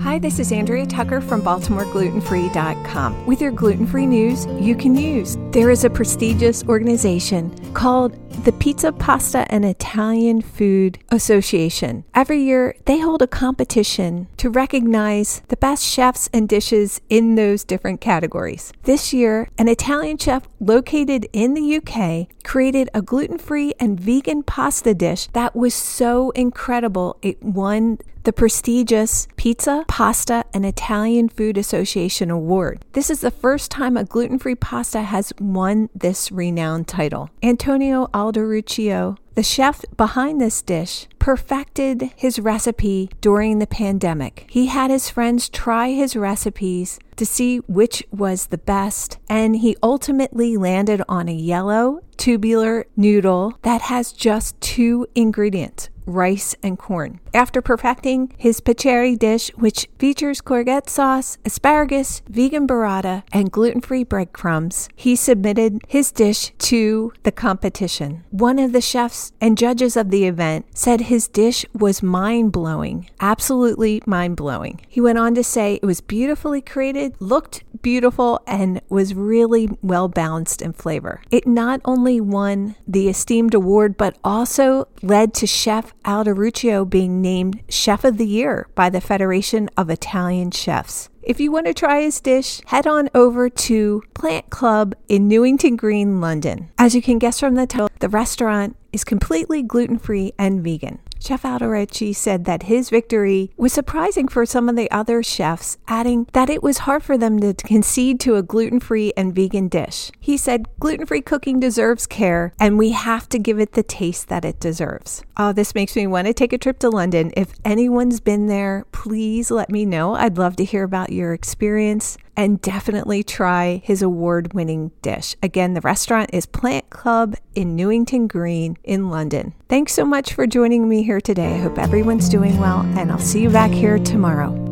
Hi, this is Andrea Tucker from BaltimoreGlutenFree.com with your gluten free news you can use. There is a prestigious organization called the Pizza, Pasta, and Italian Food Association. Every year, they hold a competition to recognize the best chefs and dishes in those different categories. This year, an Italian chef located in the UK created a gluten free and vegan pasta dish that was so incredible it won the prestigious Pizza, Pasta, and Italian Food Association Award. This is the first time a gluten free pasta has won this renowned title. Antonio Alderuccio, the chef behind this dish, perfected his recipe during the pandemic. He had his friends try his recipes to see which was the best, and he ultimately landed on a yellow tubular noodle that has just two ingredients rice and corn. After perfecting his paccheri dish, which features courgette sauce, asparagus, vegan burrata, and gluten free breadcrumbs, he submitted his dish to the competition. One of the chefs and judges of the event said his dish was mind blowing, absolutely mind blowing. He went on to say it was beautifully created, looked beautiful, and was really well balanced in flavor. It not only won the esteemed award, but also led to Chef Alderuccio being named Chef of the Year by the Federation of Italian Chefs. If you want to try his dish, head on over to Plant Club in Newington Green, London. As you can guess from the title, the restaurant is completely gluten free and vegan. Chef Alderucci said that his victory was surprising for some of the other chefs, adding that it was hard for them to concede to a gluten free and vegan dish. He said, gluten free cooking deserves care, and we have to give it the taste that it deserves. Oh, this makes me want to take a trip to London. If anyone's been there, please let me know. I'd love to hear about your experience and definitely try his award winning dish. Again, the restaurant is Plant Club in Newington Green in London. Thanks so much for joining me here today. I hope everyone's doing well, and I'll see you back here tomorrow.